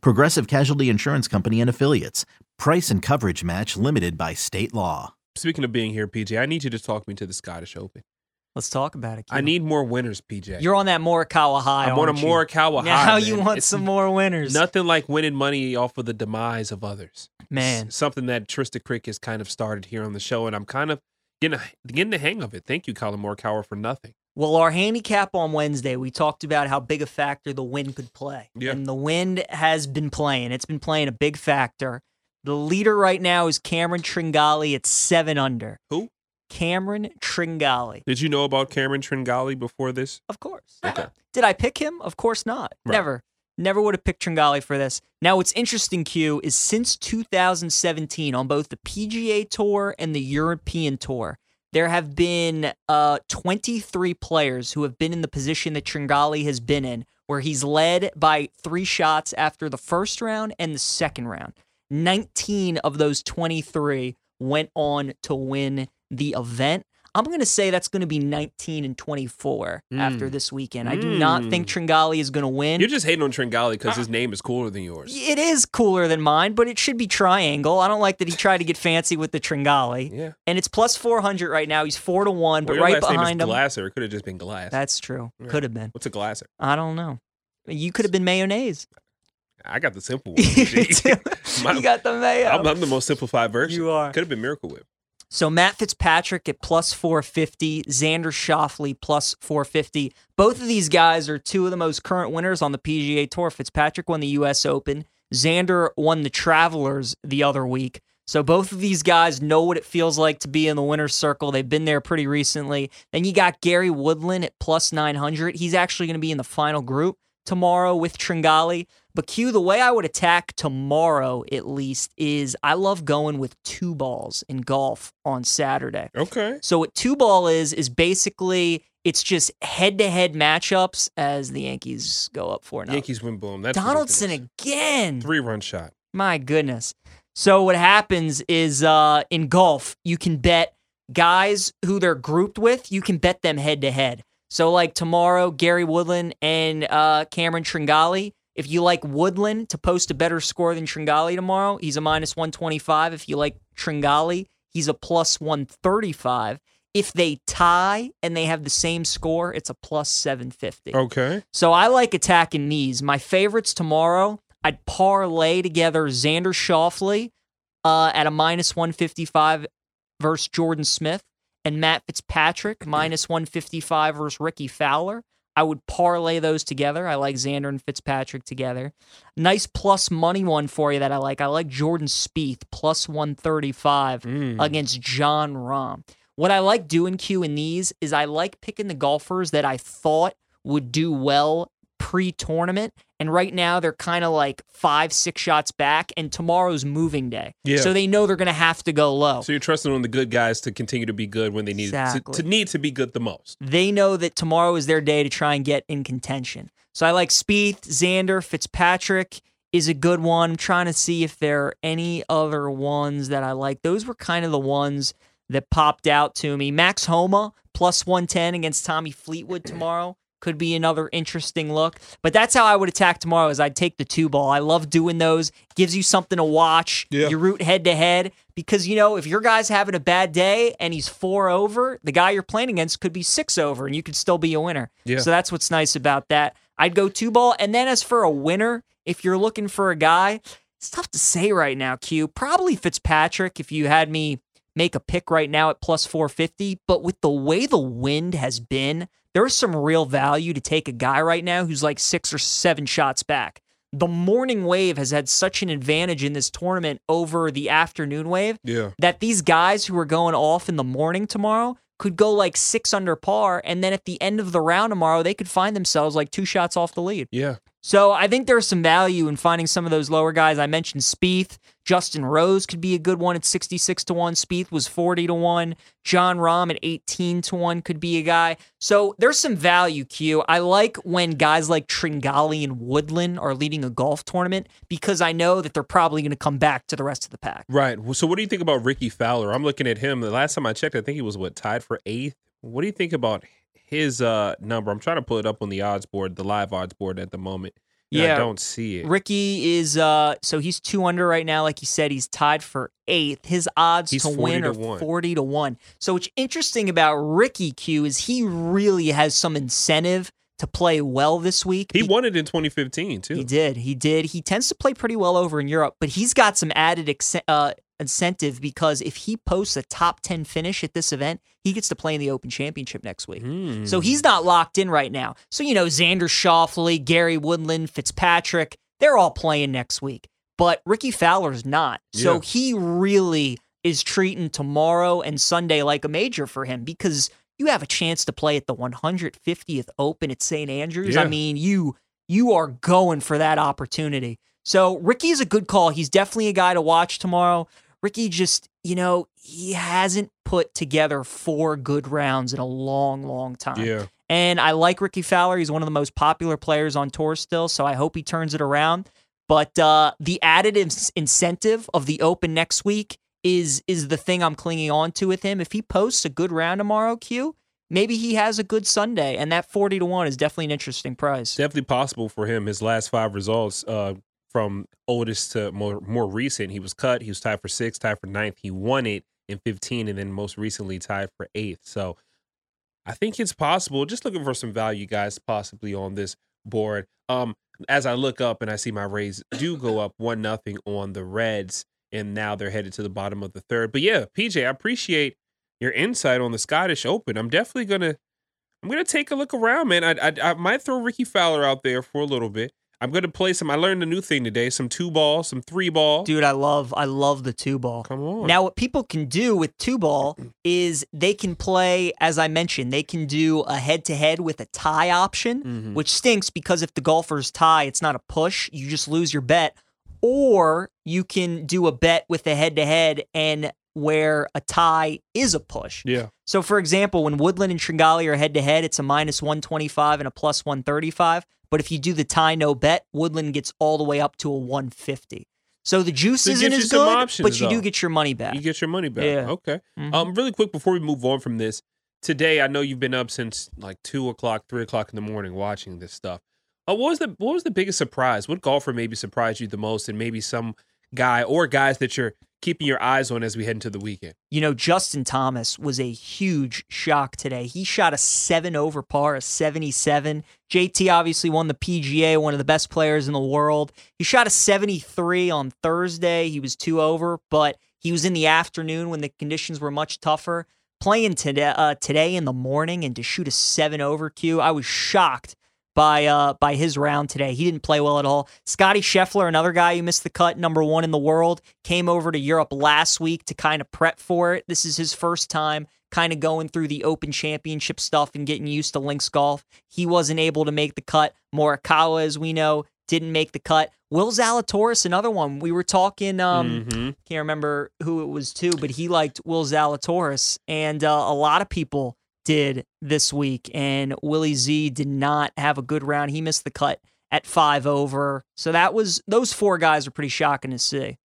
Progressive Casualty Insurance Company and Affiliates. Price and coverage match limited by state law. Speaking of being here, PJ, I need you to talk me to the Scottish Open. Let's talk about it. I need more winners, PJ. You're on that Morikawa high. I'm on a you? Morikawa high. Now you man. want It's some more winners, Nothing like winning money off of the demise of others. man. S- something that Trista Crick has kind of started here on the show, and I'm kind of getting a, getting the hang of it. Thank you, Collin Morikawa, for nothing. Well, our handicap on Wednesday, we talked about how big a factor the wind could play. Yeah. And the wind has been playing. It's been playing a big factor. The leader right now is Cameron Tringale at seven under. Who? Cameron Tringale. Did you know about Cameron Tringale before this? Of course. Okay. Did I pick him? Of course not. Right. Never. Never would have picked Tringale for this. Now, what's interesting, Q, is since 2017 on both the PGA Tour and the European Tour, there have been uh, 23 players who have been in the position that Tringale has been in, where he's led by three shots after the first round and the second round. 19 of those 23 went on to win the event. I'm going to say that's going to be 19 and 24 after Mm. this weekend. I do not think Tringale is going to win. You're just hating on Tringale because his name is cooler than yours. It is cooler than mine, but it should be triangle. I don't like that he tried to get fancy with the Tringale. Yeah. And it's plus 400 right now. He's 4 to 1, but Well, your right behind him. Glasser. It could have just been Glass. That's true. Yeah. Could have been. What's a Glasser? I don't know. You could have been mayonnaise. I got the simple one. you got the mayo. I'm, I'm the most simplified version. You are. Could have been Miracle Whip. So Matt Fitzpatrick at plus 450, Xander Schauffele plus 450. Both of these guys are two of the most current winners on the PGA Tour. Fitzpatrick won the US Open. Xander won the Travelers the other week. So both of these guys know what it feels like to be in the winner's circle. They've been there pretty recently. Then you got Gary Woodland at plus 900. He's actually going to be in the final group tomorrow with Tringale. But Q, the way I would attack tomorrow, at least, is I love going with two balls in golf on Saturday. Okay. So what two ball is is basically it's just head to head matchups as the Yankees go up for now. Yankees win boom. That's Donaldson ridiculous. again. Three run shot. My goodness. So what happens is uh, in golf, you can bet guys who they're grouped with, you can bet them head to head. So like tomorrow, Gary Woodland and uh, Cameron Tringale. If you like Woodland to post a better score than Tringale tomorrow, he's a minus 125. If you like Tringale, he's a plus 135. If they tie and they have the same score, it's a plus 750. Okay. So I like attacking these. My favorites tomorrow, I'd parlay together Xander Schauffele uh, at a minus 155 versus Jordan Smith and Matt Fitzpatrick minus 155 versus Rickie Fowler. I would parlay those together. I like Xander and Fitzpatrick together. Nice plus money one for you that I like. I like Jordan Spieth plus 135 Mm. against Jon Rahm. What I like doing Q in these is I like picking the golfers that I thought would do well pre-tournament and right now they're kind of like 5 6 shots back and tomorrow's moving day. Yeah. So they know they're going to have to go low. So you're trusting on the good guys to continue to be good when they need Exactly. to, to need to be good the most. they know that tomorrow is their day to try and get in contention. So I like Spieth, Xander, Fitzpatrick is a good one. I'm trying to see if there are any other ones that I like. Those were kind of the ones that popped out to me. Max Homa plus 110 against Tommy Fleetwood tomorrow could be another interesting look. But that's how I would attack tomorrow is I'd take the two ball. I love doing those. Gives you something to watch. Yeah. You root head to head because you know if your guy's having a bad day and he's four over, the guy you're playing against could be six over and you could still be a winner. Yeah. So that's what's nice about that. I'd go two ball. And then as for a winner, if you're looking for a guy, it's tough to say right now, Q. Probably Fitzpatrick if you had me make a pick right now at plus 450. But with the way the wind has been, there's some real value to take a guy right now who's like six or seven shots back. The morning wave has had such an advantage in this tournament over the afternoon wave Yeah. that these guys who are going off in the morning tomorrow could go like six under par. And then at the end of the round tomorrow, they could find themselves like two shots off the lead. Yeah. So I think there's some value in finding some of those lower guys. I mentioned Spieth. Justin Rose could be a good one at 66 to 1. Spieth was 40 to 1. Jon Rahm at 18 to 1 could be a guy. So there's some value, Q. I like when guys like Tringale and Woodland are leading a golf tournament because I know that they're probably going to come back to the rest of the pack. Right. So what do you think about Rickie Fowler? I'm looking at him. The last time I checked, I think he was what tied for eighth. What do you think about his uh number? I'm trying to pull it up on the odds board, the live odds board at the moment. Yeah, I don't see it. Rickie is uh so he's two under right now. Like you said, he's tied for eighth. His odds he's to win to are one. forty to one. So what's interesting about Rickie Q is he really has some incentive to play well this week. He won it in 2015 too. He did. He did. He tends to play pretty well over in Europe, but he's got some added ex- uh, incentive because if he posts a top 10 finish at this event, he gets to play in the Open Championship next week. Hmm. So he's not locked in right now. So, you know, Xander Schauffele, Gary Woodland, Fitzpatrick, they're all playing next week. But Rickie Fowler's not. So Yeah. he really is treating tomorrow and Sunday like a major for him because you have a chance to play at the 150th Open at St. Andrews. I mean, you you are going for that opportunity. So Rickie's a good call. He's definitely a guy to watch tomorrow. Rickie just, you know, he hasn't put together four good rounds in a long, long time. Yeah. And I like Rickie Fowler. He's one of the most popular players on tour still, so I hope he turns it around. But uh, the added incentive of the Open next week is is the thing I'm clinging on to with him. If he posts a good round tomorrow, Q, maybe he has a good Sunday, and that forty to one is definitely an interesting price. Definitely possible for him. His last five results, uh, from oldest to more more recent, he was cut. He was tied for sixth, tied for ninth. He won it in 15, and then most recently tied for eighth. So I think it's possible. Just looking for some value, guys, possibly on this board. Um, as I look up and I see my Rays do go up one nothing on the Reds, and now they're headed to the bottom of the third. But yeah, PJ, I appreciate your insight on the Scottish Open. I'm definitely gonna I'm gonna take a look around, man. I I, I might throw Rickie Fowler out there for a little bit. I'm gonna play some. I learned a new thing today: some two ball, some three ball. Dude, I love I love the two ball. Come on. Now, what people can do with two ball is they can play, as I mentioned, they can do a head to head with a tie option, Mhm. which stinks because if the golfers tie, it's not a push. You just lose your bet. Or you can do a bet with a head to head and where a tie is a push. yeah, So, for example, when Woodland and Tringale are head to head, it's a minus 125 and a plus 135. But if you do the tie no bet, Woodland gets all the way up to a 150. So the juice So isn't as good, options, but you do get your money back. you get your money back. Yeah. Okay. Mhm. Um, really quick before we move on from this, today I know you've been up since like two o'clock, three o'clock in the morning watching this stuff. Uh, what was the what was the biggest surprise? What golfer maybe surprised you the most, and maybe some guy or guys that you're keeping your eyes on as we head into the weekend? You know, Justin Thomas was a huge shock today. He shot a seven over par, a 77. JT obviously won the PGA, one of the best players in the world. He shot a 73 on Thursday. He was two over, but he was in the afternoon when the conditions were much tougher. Playing today, uh, today in the morning and to shoot a seven over Q, I was shocked by uh by his round today. He didn't play well at all. Scottie Scheffler, another guy who missed the cut, number one in the world, came over to Europe last week to kind of prep for it. This is his first time kind of going through the Open Championship stuff and getting used to links golf. He wasn't able to make the cut. Morikawa, as we know, didn't make the cut. Will Zalatoris, another one. We were talking. Um, Mhm. can't remember who it was to, but he liked Will Zalatoris, and uh, a lot of people did this week. And Willie Z did not have a good round. He missed the cut at five over. So that was those four guys are pretty shocking to see.